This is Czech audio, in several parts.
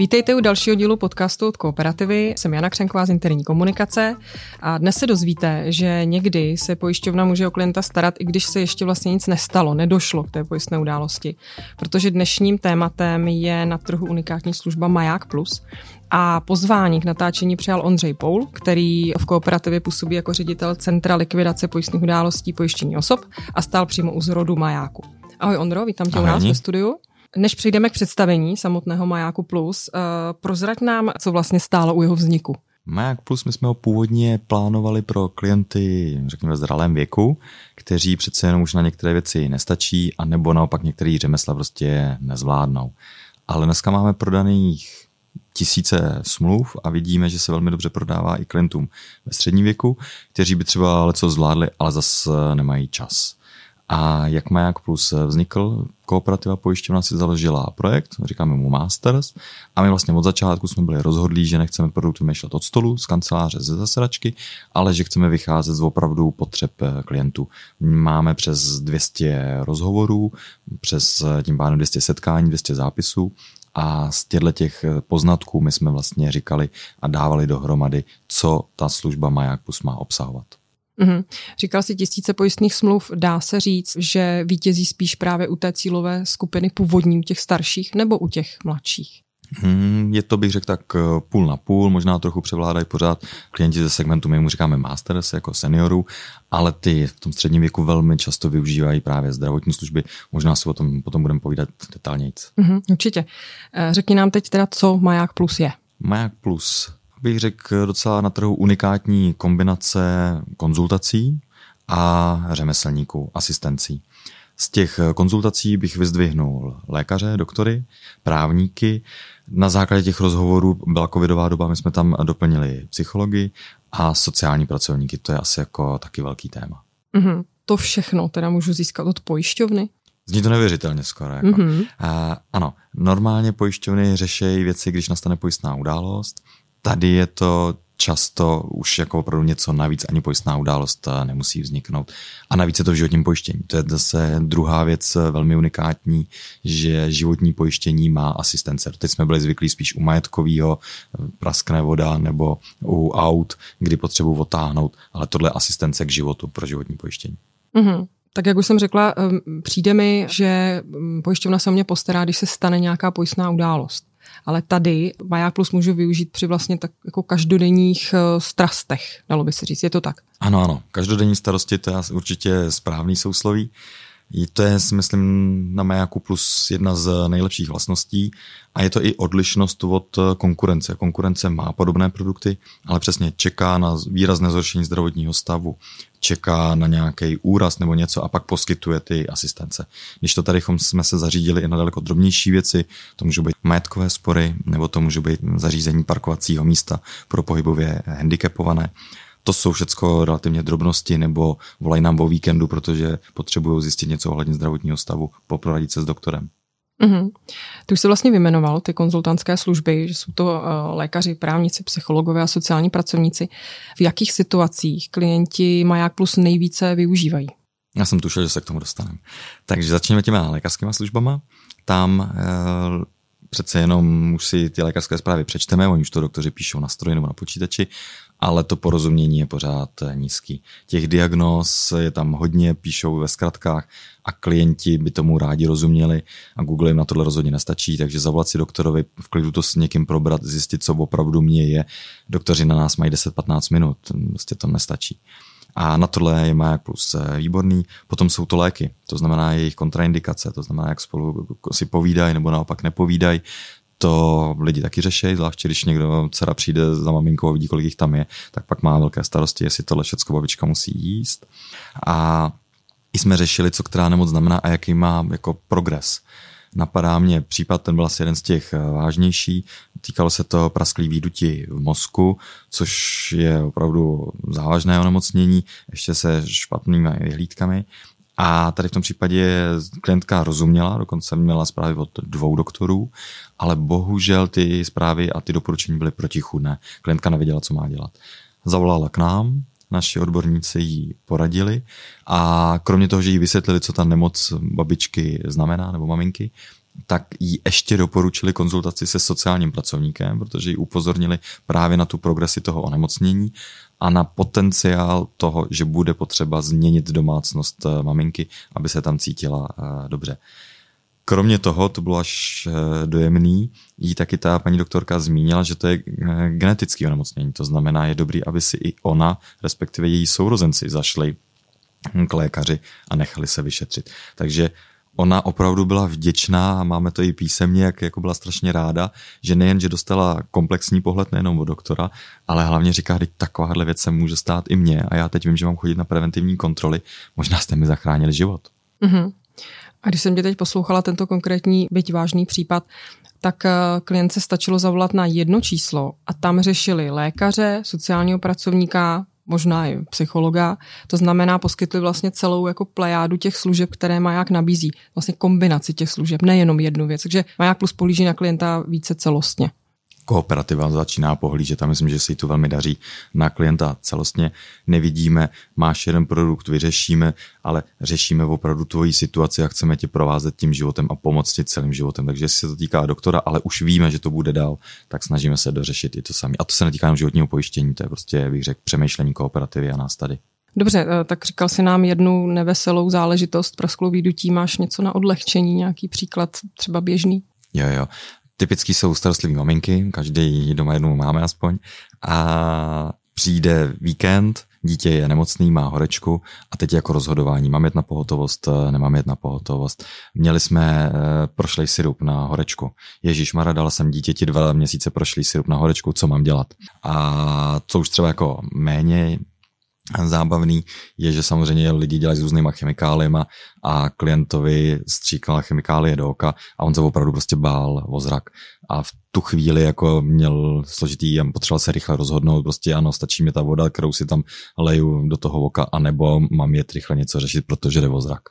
Vítejte u dalšího dílu podcastu od Kooperativy. Jsem Jana Křenková z interní komunikace a dnes se dozvíte, že někdy se pojišťovna může o klienta starat, i když se ještě vlastně nic nestalo, nedošlo k té pojistné události. Protože dnešním tématem je na trhu unikátní služba Maják Plus. A pozvání k natáčení přijal Ondřej Poul, který v kooperativě působí jako ředitel Centra likvidace pojistných událostí pojištění osob a stál přímo u zrodu Majáku. Ahoj Ondro, vítám tě Ahoj. u nás ve studiu. Než přejdeme k představení samotného Majáku Plus, uh, prozrať nám, co vlastně stálo u jeho vzniku. Maják Plus, my jsme ho původně plánovali pro klienty, řekněme, v zralém věku, kteří přece jenom už na některé věci nestačí, anebo naopak některé řemesla prostě nezvládnou. Ale dneska máme prodaných tisíce smluv a vidíme, že se velmi dobře prodává i klientům ve středním věku, kteří by třeba něco zvládli, ale zase nemají čas. A jak Maják Plus vznikl, kooperativa pojišťovna si založila projekt, říkáme mu Masters, a my vlastně od začátku jsme byli rozhodlí, že nechceme produkt vymýšlet od stolu, z kanceláře, ze zasedačky, ale že chceme vycházet z opravdu potřeb klientů. Máme přes 200 rozhovorů, přes tím pádem 200 setkání, 200 zápisů a z těchto těch poznatků my jsme vlastně říkali a dávali dohromady, co ta služba Maják Plus má obsahovat. Mm-hmm. Říkal si tisíce pojistných smluv, dá se říct, že vítězí spíš právě u té cílové skupiny původní, u těch starších nebo u těch mladších? Hmm, je to, bych řekl, tak eh, půl na půl, možná trochu převládají pořád klienti ze segmentu, my mu říkáme masters jako seniorů, ale ty v tom středním věku velmi často využívají právě zdravotní služby. Možná si o tom potom budeme povídat detailněji. Mm-hmm, určitě. Eh, řekni nám teď teda, co Maják Plus je. Maják Plus bych řekl, docela na trhu unikátní kombinace konzultací a řemeslníků, asistencí. Z těch konzultací bych vyzdvihnul lékaře, doktory, právníky. Na základě těch rozhovorů byla covidová doba, my jsme tam doplnili psychologi a sociální pracovníky. To je asi jako taky velký téma. Mm-hmm. To všechno teda můžu získat od pojišťovny? Zní to neuvěřitelně skoro. Jako. Mm-hmm. A, ano, normálně pojišťovny řeší věci, když nastane pojistná událost tady je to často už jako opravdu něco navíc, ani pojistná událost eh, nemusí vzniknout. A navíc je to v životním pojištění. To je zase druhá věc eh, velmi unikátní, že životní pojištění má asistence. Teď jsme byli zvyklí spíš u majetkového, eh, praskne voda nebo u aut, kdy potřebuji otáhnout, ale tohle je asistence k životu pro životní pojištění. Mm-hmm. Tak jak už jsem řekla, přijde mi, že mm, pojišťovna se o mě postará, když se stane nějaká pojistná událost ale tady Maják Plus můžu využít při vlastně tak jako každodenních uh, strastech, dalo by se říct. Je to tak? Ano, ano. Každodenní starosti, to je určitě správný sousloví. To je, myslím, na Majaku plus jedna z nejlepších vlastností a je to i odlišnost od konkurence. Konkurence má podobné produkty, ale přesně čeká na výrazné zhoršení zdravotního stavu, čeká na nějaký úraz nebo něco a pak poskytuje ty asistence. Když to tady jsme se zařídili i na daleko drobnější věci, to můžou být majetkové spory, nebo to můžou být zařízení parkovacího místa pro pohybově handicapované, to jsou všechno relativně drobnosti, nebo volají nám o víkendu, protože potřebují zjistit něco ohledně zdravotního stavu, poproradit se s doktorem. Mm-hmm. Ty už jsi vlastně vymenoval ty konzultantské služby, že jsou to uh, lékaři, právníci, psychologové a sociální pracovníci. V jakých situacích klienti Maják Plus nejvíce využívají? Já jsem tušil, že se k tomu dostaneme. Takže začněme těma lékařskými službama. Tam uh, přece jenom už si ty lékařské zprávy přečteme, oni už to doktoři píšou na stroji nebo na počítači ale to porozumění je pořád nízký. Těch diagnóz je tam hodně, píšou ve zkratkách a klienti by tomu rádi rozuměli a Google jim na tohle rozhodně nestačí, takže zavolat si doktorovi, v klidu to s někým probrat, zjistit, co opravdu mě je. Doktoři na nás mají 10-15 minut, prostě to nestačí. A na tohle je Maják Plus výborný. Potom jsou to léky, to znamená jejich kontraindikace, to znamená, jak spolu si povídají nebo naopak nepovídají to lidi taky řeší, zvláště když někdo dcera přijde za maminkou a vidí, kolik jich tam je, tak pak má velké starosti, jestli tohle všechno babička musí jíst. A jsme řešili, co která nemoc znamená a jaký má jako progres. Napadá mě případ, ten byl asi jeden z těch eh, vážnější. Týkalo se to prasklý výduti v mozku, což je opravdu závažné onemocnění, ještě se špatnými vyhlídkami. A tady v tom případě klientka rozuměla, dokonce měla zprávy od dvou doktorů, ale bohužel ty zprávy a ty doporučení byly protichudné. Klientka nevěděla, co má dělat. Zavolala k nám, naši odborníci jí poradili a kromě toho, že jí vysvětlili, co ta nemoc babičky znamená, nebo maminky, tak jí ještě doporučili konzultaci se sociálním pracovníkem, protože jí upozornili právě na tu progresi toho onemocnění a na potenciál toho, že bude potřeba změnit domácnost eh, maminky, aby se tam cítila eh, dobře. Kromě toho, to bylo až eh, dojemný, jí taky ta paní doktorka zmínila, že to je genetický onemocnění. To znamená, je dobrý, aby si i ona, respektive její sourozenci, zašli k lékaři a nechali se vyšetřit. Takže ona opravdu byla vděčná a máme to i písemně, jak jako byla strašně ráda, že nejen, že dostala komplexní pohled nejenom od doktora, ale hlavně říká, že takováhle věc se může stát i mně a já teď vím, že mám chodit na preventivní kontroly, možná jste mi zachránili život. Mm-hmm. A když jsem tě teď poslouchala tento konkrétní, byť vážný případ, tak eh, klientce stačilo zavolat na jedno číslo a tam řešili lékaře, sociálního pracovníka, možná i psychologa. To znamená, poskytli vlastně celou jako plejádu těch služeb, které Maják nabízí. Vlastně kombinaci těch služeb, nejenom jednu věc. Takže Maják plus políží na klienta více celostně kooperativa začíná pohlížet a myslím, že si tu velmi daří na klienta celostně. Nevidíme, máš jeden produkt, vyřešíme, ale řešíme opravdu tvoji situaci a chceme tě provázet tím životem a pomoct ti celým životem. Takže jestli se to týká doktora, ale už víme, že to bude dál, tak snažíme se dořešit i to sami. A to se netýká jenom životního pojištění, to je prostě, bych řekl, přemýšlení kooperativy a nás tady. Dobře, eh, tak říkal si nám jednu neveselou záležitost pro skloubídutí. Máš něco na odlehčení, nějaký příklad třeba běžný? Jo, jo. Typický jsou starostlivé maminky, každý doma jednou máme aspoň. A přijde víkend, dítě je nemocný, má horečku a teď jako rozhodování, mám jet na pohotovost, nemám jet na pohotovost. Měli jsme e, prošlej sirup na horečku. Ježíš Mara, dala jsem dítěti dva měsíce prošlý sirup na horečku, co mám dělat? A to už třeba jako méně zábavný je, že samozřejmě lidi dělají s různýma chemikáliemi a klientovi stříkala chemikálie do oka a on se opravdu prostě bál o zrak. A v tu chvíli jako měl složitý potřeboval se rychle rozhodnout, prostě ano, stačí mi ta voda, kterou si tam leju do toho oka, anebo mám je rychle něco řešit, protože jde o zrak.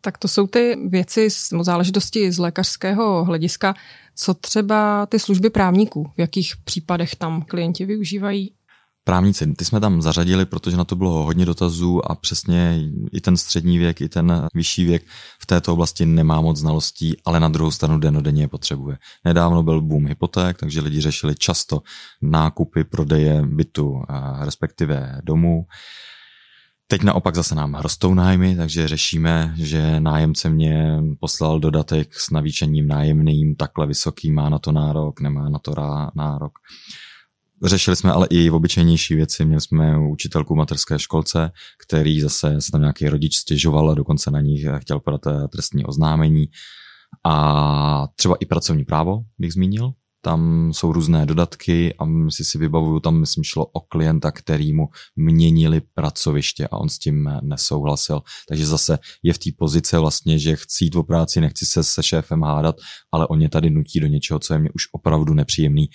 Tak to jsou ty věci, záležitosti z lékařského hlediska. Co třeba ty služby právníků? V jakých případech tam klienti využívají Právníci, ty jsme tam zařadili, protože na to bylo hodně dotazů a přesně i ten střední věk, i ten vyšší věk v této oblasti nemá moc znalostí, ale na druhou stranu denodenně je potřebuje. Nedávno byl boom hypoték, takže lidi řešili často nákupy, prodeje bytu, respektive domů. Teď naopak zase nám rostou nájmy, takže řešíme, že nájemce mě poslal dodatek s navýšením nájemným, takhle vysoký, má na to nárok, nemá na to nárok. Řešili jsme ale i obyčejnější věci. Měli jsme učitelku v materské školce, který zase se tam nějaký rodič stěžoval a dokonce na nich chtěl podat trestní oznámení. A třeba i pracovní právo bych zmínil. Tam jsou různé dodatky a si si vybavuju, tam myslím šlo o klienta, který mu měnili pracoviště a on s tím nesouhlasil. Takže zase je v té pozici vlastně, že chci jít o práci, nechci se se šéfem hádat, ale on mě tady nutí do něčeho, co je mě už opravdu nepříjemný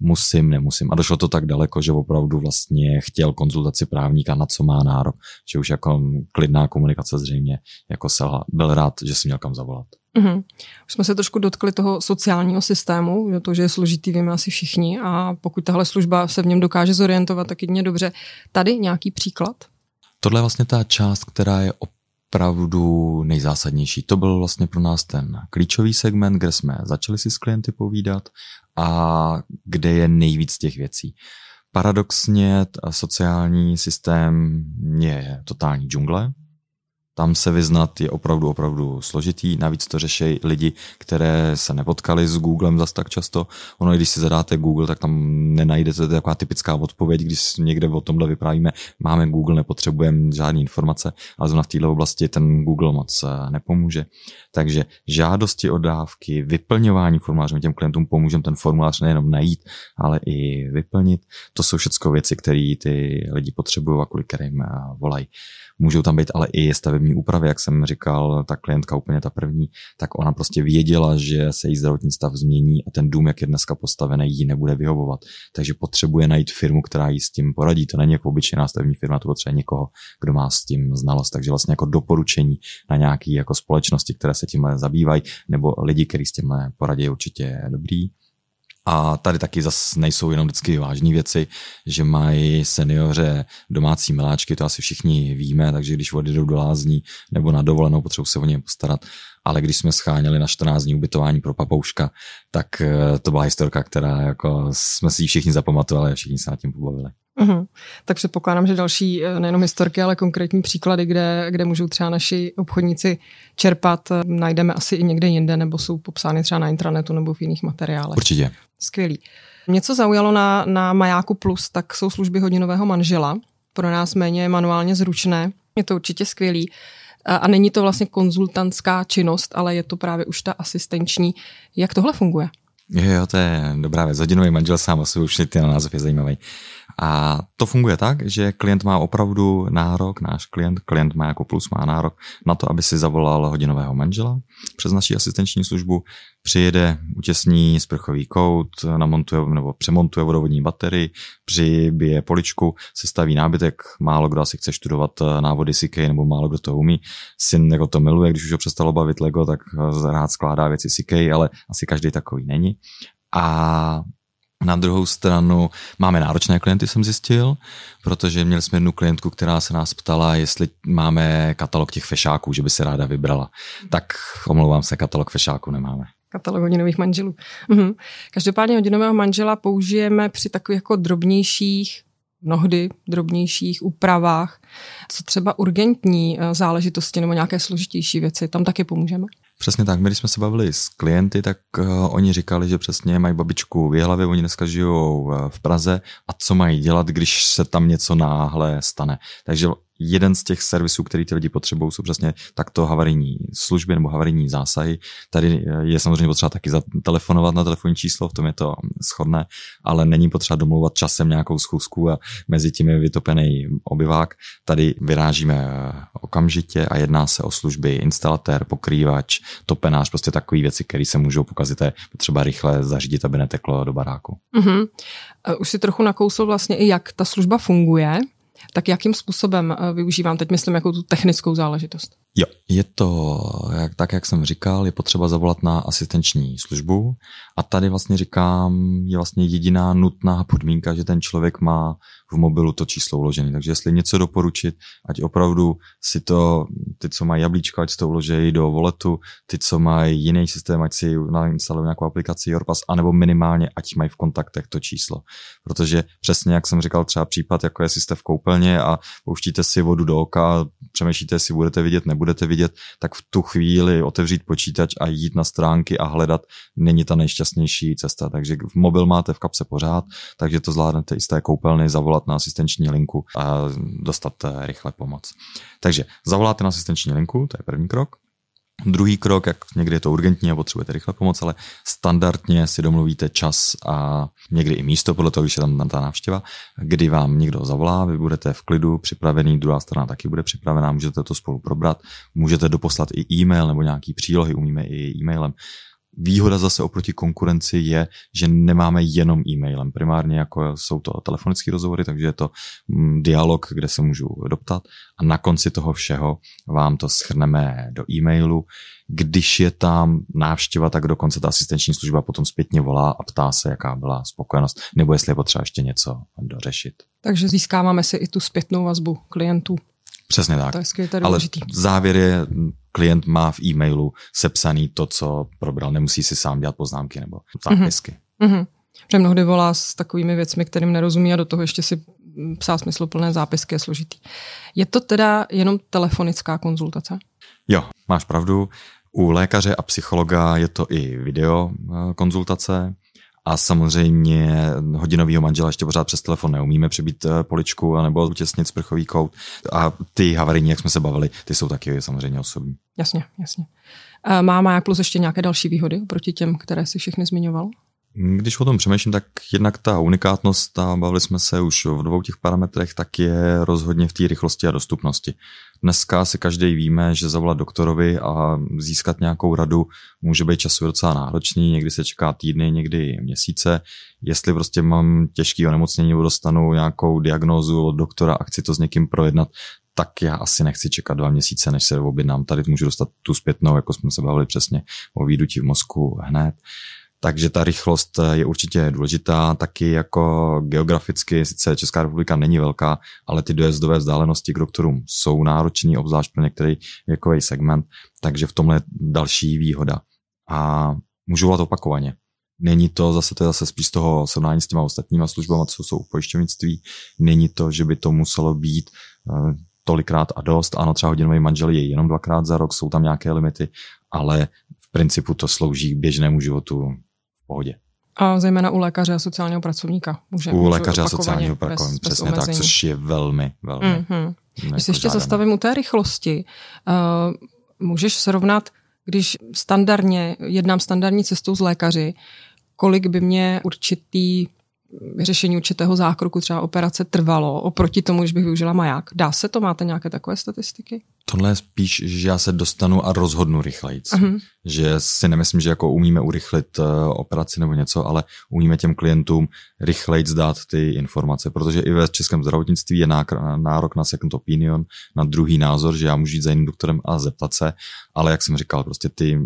musím, nemusím. A došlo to tak daleko, že opravdu vlastně chtěl konzultaci právníka, na co má nárok, že už jako klidná komunikace zřejmě jako selha. Byl rád, že si měl kam zavolat. Mm-hmm. Už jsme se trošku dotkli toho sociálního systému, že to, že je složitý, víme asi všichni a pokud tahle služba se v něm dokáže zorientovat, tak jedině dobře. Tady nějaký příklad? Tohle je vlastně ta část, která je opravdu nejzásadnější. To byl vlastně pro nás ten klíčový segment, kde jsme začali si s klienty povídat a kde je nejvíc těch věcí. Paradoxně sociální systém je totální džungle, tam se vyznat je opravdu, opravdu složitý. Navíc to řeší lidi, které se nepotkali s Googlem zas tak často. Ono, když si zadáte Google, tak tam nenajdete taková typická odpověď, když někde o tomhle vyprávíme, máme Google, nepotřebujeme žádné informace, ale zrovna v této oblasti ten Google moc eh, nepomůže. Takže žádosti o dávky, vyplňování formulářů těm klientům pomůžeme ten formulář nejenom najít, ale i vyplnit. To jsou všechno věci, které ty lidi potřebují a kvůli kterým eh, volají. Můžou tam být ale i stavební úpravy, jak jsem říkal, ta klientka úplně ta první, tak ona prostě věděla, že se jí zdravotní stav změní a ten dům, jak je dneska postavený, jí nebude vyhovovat. Takže potřebuje najít firmu, která jí s tím poradí. To není jako obyčejná stavební firma, to potřebuje někoho, kdo má s tím znalost. Takže vlastně jako doporučení na nějaké jako společnosti, které se tímhle zabývají, nebo lidi, kteří s tímhle poradí, určitě je dobrý. A tady taky zase nejsou jenom vždycky vážné věci, že mají seniore domácí miláčky, to asi všichni víme, takže když odjedou do lázní nebo na dovolenou, potřebují se o ně postarat. Ale když jsme scháněli na 14 dní ubytování pro papouška, tak eh, to byla historka, která jako jsme si ji všichni zapamatovali a všichni se nad tím pobavili. Uhum. Tak předpokládám, že další eh, nejenom historky, ale konkrétní příklady, kde, kde můžou třeba naši obchodníci čerpat, eh, najdeme asi i někde jinde, nebo jsou popsány třeba na intranetu nebo v jiných materiálech. Určitě. Skvělý. Mě co zaujalo na, na Majáku Plus, tak jsou služby hodinového manžela. Pro nás méně manuálně zručné. Je to určitě skvělý. A, a není to vlastně konzultantská činnost, ale je to právě už ta asistenční. Jak tohle funguje? Jo, to je dobrá věc. Hodinový manžel sám o sobě už ten název je zajímavý. A to funguje tak, že klient má opravdu nárok, náš klient, klient má jako plus, má nárok na to, aby si zavolal hodinového manžela přes naši asistenční službu, přijede, utěsní sprchový kout, namontuje nebo přemontuje vodovodní baterii, přibije poličku, sestaví nábytek, málo kdo asi chce studovat eh, návody CK nebo málo kdo to umí. Syn jako to miluje, když už ho přestalo bavit Lego, tak eh, rád skládá věci CK, ale asi každý takový není. A na druhou stranu máme náročné klienty, jsem zjistil, protože měli jsme jednu klientku, která se nás ptala, jestli máme katalog těch fešáků, že by se ráda vybrala. Tak omlouvám se, katalog fešáků nemáme. Katalog hodinových manželů. Mhm. Každopádně hodinového manžela použijeme při takových jako drobnějších mnohdy drobnějších úpravách, co třeba urgentní eh, záležitosti nebo nějaké složitější věci, tam taky pomůžeme. Přesně tak. My, když jsme se bavili s klienty, tak uh, oni říkali, že přesně mají babičku v hlavě, oni dneska žijou uh, v Praze a co mají dělat, když se tam něco náhle stane. Takže jeden z těch servisů, který ty lidi potřebují, jsou přesně takto havarijní služby nebo havarijní zásahy. Tady je samozřejmě potřeba taky telefonovat na telefonní číslo, v tom je to schodné, ale není potřeba domlouvat časem nějakou schůzku a mezi tím je vytopený obyvák. Tady vyrážíme okamžitě a jedná se o služby instalatér, pokrývač, topenář, prostě takové věci, které se můžou pokazit, je potřeba rychle zařídit, aby neteklo do baráku. Uh-huh. Už si trochu nakousl vlastně i jak ta služba funguje, tak jakým způsobem eh, využívám teď, myslím, jako tu technickou záležitost? Jo, je to jak, tak, jak jsem říkal, je potřeba zavolat na asistenční službu a tady vlastně říkám, je vlastně jediná nutná podmínka, že ten člověk má v mobilu to číslo uložené. Takže jestli něco doporučit, ať opravdu si to, ty, co mají jablíčko, ať si to uloží do voletu, ty, co mají jiný systém, ať si nainstalují nějakou aplikaci Yorpass, anebo minimálně, ať mají v kontaktech to číslo. Protože přesně, jak jsem říkal, třeba případ, jako jestli jste v koupelně a pouštíte si vodu do oka, přemýšlíte, jestli budete vidět, nebudete vidět, tak v tu chvíli otevřít počítač a jít na stránky a hledat není ta nejšťastnější cesta. Takže v mobil máte v kapse pořád, takže to zvládnete i z té koupelny, zavolat na asistenční linku a dostat eh, rychle pomoc. Takže zavoláte na asistenční linku, to je první krok. Druhý krok, jak někdy je to urgentní a potřebujete rychle pomoc, ale standardně si domluvíte čas a někdy i místo, podle toho, když je tam ta návštěva, kdy vám někdo zavolá, vy budete v klidu připravený, druhá strana taky bude připravená, můžete to spolu probrat, můžete doposlat i e-mail nebo nějaký přílohy, umíme i e-mailem. Výhoda zase oproti konkurenci je, že nemáme jenom e-mailem. Primárně jako jsou to telefonické rozhovory, takže je to mm, dialog, kde se můžu doptat a na konci toho všeho vám to schrneme do e-mailu. Když je tam návštěva, tak dokonce ta asistenční služba potom zpětně volá a ptá se, jaká byla spokojenost, nebo jestli je potřeba ještě něco dořešit. Takže získáváme si i tu zpětnou vazbu klientů. Přesně tak. To je Ale závěr je, klient má v e-mailu sepsaný to, co probral. Nemusí si sám dělat poznámky nebo zápisky. Mm-hmm. mm-hmm. Protože mnohdy volá s takovými věcmi, kterým nerozumí a do toho ještě si psá smysluplné zápisky je složitý. Je to teda jenom telefonická konzultace? Jo, máš pravdu. U lékaře a psychologa je to i video eh, konzultace. A samozřejmě hodinovýho manžela ještě pořád přes telefon neumíme přebít eh, poličku nebo utěsnit sprchový kout. A ty havarijní, jak jsme se bavili, ty jsou taky samozřejmě osobní. Jasně, jasně. Má Maják Plus ještě nějaké další výhody oproti těm, které si všechny zmiňoval? Když o tom přemýšlím, tak jednak ta unikátnost, a bavili jsme se už v dvou těch parametrech, tak je rozhodně v té rychlosti a dostupnosti. Dneska si každý víme, že zavolat doktorovi a získat nějakou radu může být časově docela náročný, někdy se čeká týdny, někdy měsíce. Jestli prostě mám těžký onemocnění nebo dostanu nějakou diagnózu od doktora a chci to s někým projednat, tak já asi nechci čekat dva měsíce, než se objednám. Tady můžu dostat tu zpětnou, jako jsme se bavili přesně o výdutí v mozku hned. Takže ta rychlost je určitě důležitá, taky jako geograficky, sice Česká republika není velká, ale ty dojezdové vzdálenosti k doktorům jsou náročné, obzvlášť pro některý věkový segment, takže v tomhle je další výhoda. A můžu volat opakovaně. Není to zase, to je zase spíš z toho srovnání s těma ostatníma službama, co jsou v pojišťovnictví. Není to, že by to muselo být uh, tolikrát a dost. Ano, třeba hodinový manžel je jenom dvakrát za rok, jsou tam nějaké limity, ale v principu to slouží k běžnému životu pohodě. A zejména u lékaře a sociálního pracovníka. Může, u lékaře a sociálního pracovníka, přesně bez tak, což je velmi, velmi. Mm-hmm. Když se ještě zastavím u té rychlosti, uh, můžeš srovnat, když standardně, jednám standardní cestou z lékaři, kolik by mě určitý vyřešení určitého zákroku, třeba operace trvalo, oproti tomu, když bych využila maják. Dá se to? Máte nějaké takové statistiky? Tohle je spíš, že já se dostanu a rozhodnu rychleji. Uh-huh. Že si nemyslím, že jako umíme urychlit uh, operaci nebo něco, ale umíme těm klientům rychleji dát ty informace, protože i ve českém zdravotnictví je nárok na second opinion, na druhý názor, že já můžu jít za jiným doktorem a zeptat se, ale jak jsem říkal, prostě ty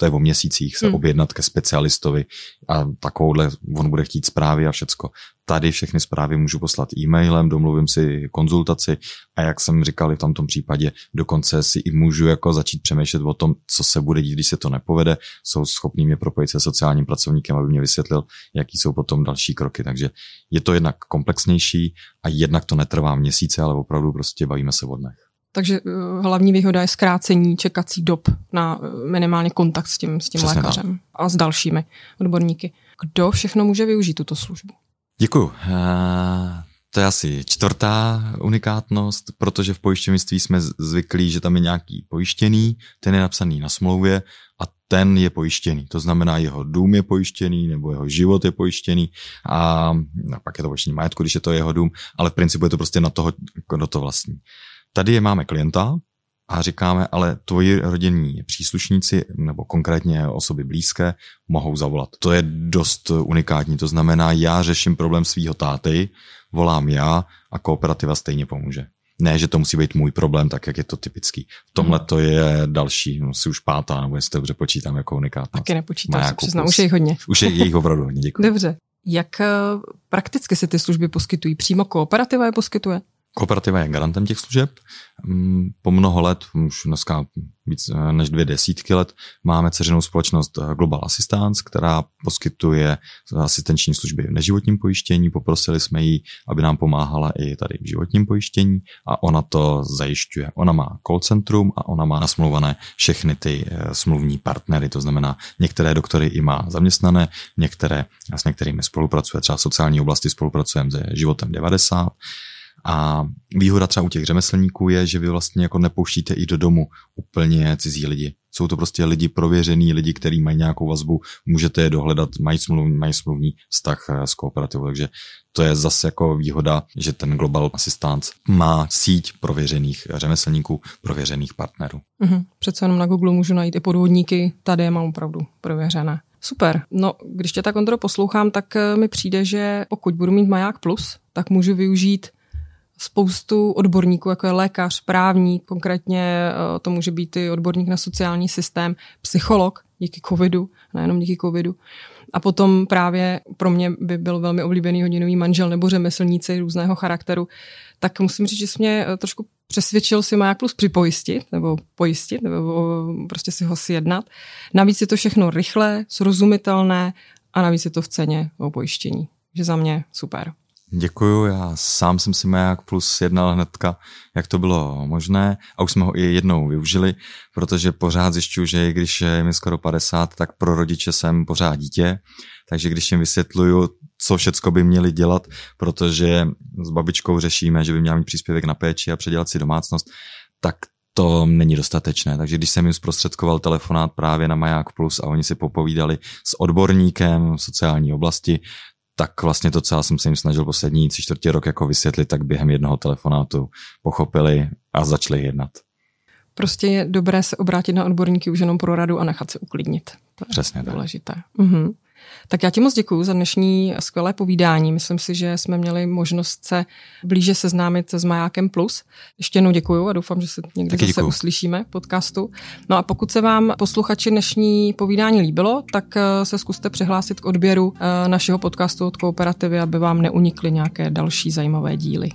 to je o měsících se hmm. objednat ke specialistovi a takovouhle on bude chtít zprávy a všecko. Tady všechny zprávy můžu poslat e-mailem, domluvím si konzultaci a jak jsem říkal i v tomto případě, dokonce si i můžu jako začít přemýšlet o tom, co se bude dít, když se to nepovede. Jsou schopní mě propojit se sociálním pracovníkem, aby mě vysvětlil, jaký jsou potom další kroky. Takže je to jednak komplexnější a jednak to netrvá měsíce, ale opravdu prostě bavíme se o dnech. Takže eh, hlavní výhoda je zkrácení čekací dob na eh, minimálně kontakt s tím, s tím lékařem tak. a s dalšími odborníky. Kdo všechno může využít tuto službu? Děkuju. Uh, to je asi čtvrtá unikátnost, protože v pojišťovnictví jsme zvyklí, že tam je nějaký pojištěný, ten je napsaný na smlouvě a ten je pojištěný. To znamená, jeho dům je pojištěný nebo jeho život je pojištěný a, a pak je to pojištění majetku, když je to jeho dům, ale v principu je to prostě na toho, kdo to vlastní. Tady je máme klienta a říkáme, ale tvoji rodinní příslušníci nebo konkrétně osoby blízké mohou zavolat. To je dost unikátní, to znamená, já řeším problém svého táty, volám já a kooperativa stejně pomůže. Ne, že to musí být můj problém, tak jak je to typický. V tomhle hmm. to je další, no si už pátá, nebo jestli to dobře počítám jako unikátnost. Taky nepočítám, se přiznám, už je jich hodně. Už je jich opravdu hodně, děkuji. Dobře. Jak eh, prakticky se ty služby poskytují? Přímo kooperativa je poskytuje? Kooperativa je garantem těch služeb. Mm, po mnoho let, už dneska víc eh, než dvě desítky let, máme ceřenou společnost eh, Global Assistance, která poskytuje asistenční služby v neživotním pojištění. Poprosili jsme ji, aby nám pomáhala i tady v životním pojištění a ona to zajišťuje. Ona má call centrum a ona má nasmluvané všechny ty eh, smluvní partnery, to znamená některé doktory i má zaměstnané, některé s některými spolupracuje, třeba v sociální oblasti spolupracujeme se životem 90 a výhoda třeba u těch řemeslníků je, že vy vlastně jako nepouštíte i do domu úplně cizí lidi. Jsou to prostě lidi prověřený, lidi, kteří mají nějakou vazbu, můžete je dohledat, mají smluvní, mají smluvní vztah eh, s kooperativou, takže to je zase jako výhoda, že ten Global Assistance má síť prověřených řemeslníků, prověřených partnerů. Mm-hmm. Přece jenom na Google můžu najít i podvodníky, tady je mám opravdu prověřené. Super. No, když tě tak kontrolu poslouchám, tak eh, mi přijde, že pokud budu mít Maják Plus, tak můžu využít spoustu odborníků, jako je lékař, právník, konkrétně eh, to může být i odborník na sociální systém, psycholog díky covidu, nejenom díky covidu. A potom právě pro mě by byl velmi oblíbený hodinový manžel nebo řemeslníci různého charakteru. Tak musím říct, že jsi mě eh, trošku přesvědčil si Maják Plus připojistit, nebo pojistit, nebo prostě si ho sjednat. Navíc je to všechno rychlé, srozumitelné a navíc je to v ceně o pojištění. Že za mě super. Děkuju, já sám jsem si Maják Plus jednal hnedka, jak to bylo možné a už jsme ho i jednou využili, protože pořád zjišťuju, že i když je mi skoro 50, tak pro rodiče jsem pořád dítě, takže když jim vysvětluju, co všecko by měli dělat, protože s babičkou řešíme, že by měla mít příspěvek na péči a předělat si domácnost, tak to není dostatečné. Takže když jsem jim zprostředkoval telefonát právě na Maják Plus a oni si popovídali s odborníkem v sociální oblasti, tak vlastně to, co já jsem se jim snažil poslední tři čtvrtě rok jako vysvětlit, tak během jednoho telefonátu pochopili a začali jednat. Prostě je dobré se obrátit na odborníky už jenom pro radu a nechat se uklidnit. To je Přesně důležité. Tak. Mhm. Tak já ti moc děkuji za dnešní skvělé povídání. Myslím si, že jsme měli možnost se blíže seznámit s Majákem Plus. Ještě jednou děkuji a doufám, že se někdy Taky zase děkuju. uslyšíme v podcastu. No a pokud se vám posluchači dnešní povídání líbilo, tak eh, se zkuste přihlásit k odběru eh, našeho podcastu od Kooperativy, aby vám neunikly nějaké další zajímavé díly.